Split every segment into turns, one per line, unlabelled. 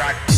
track.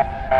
Ha ha!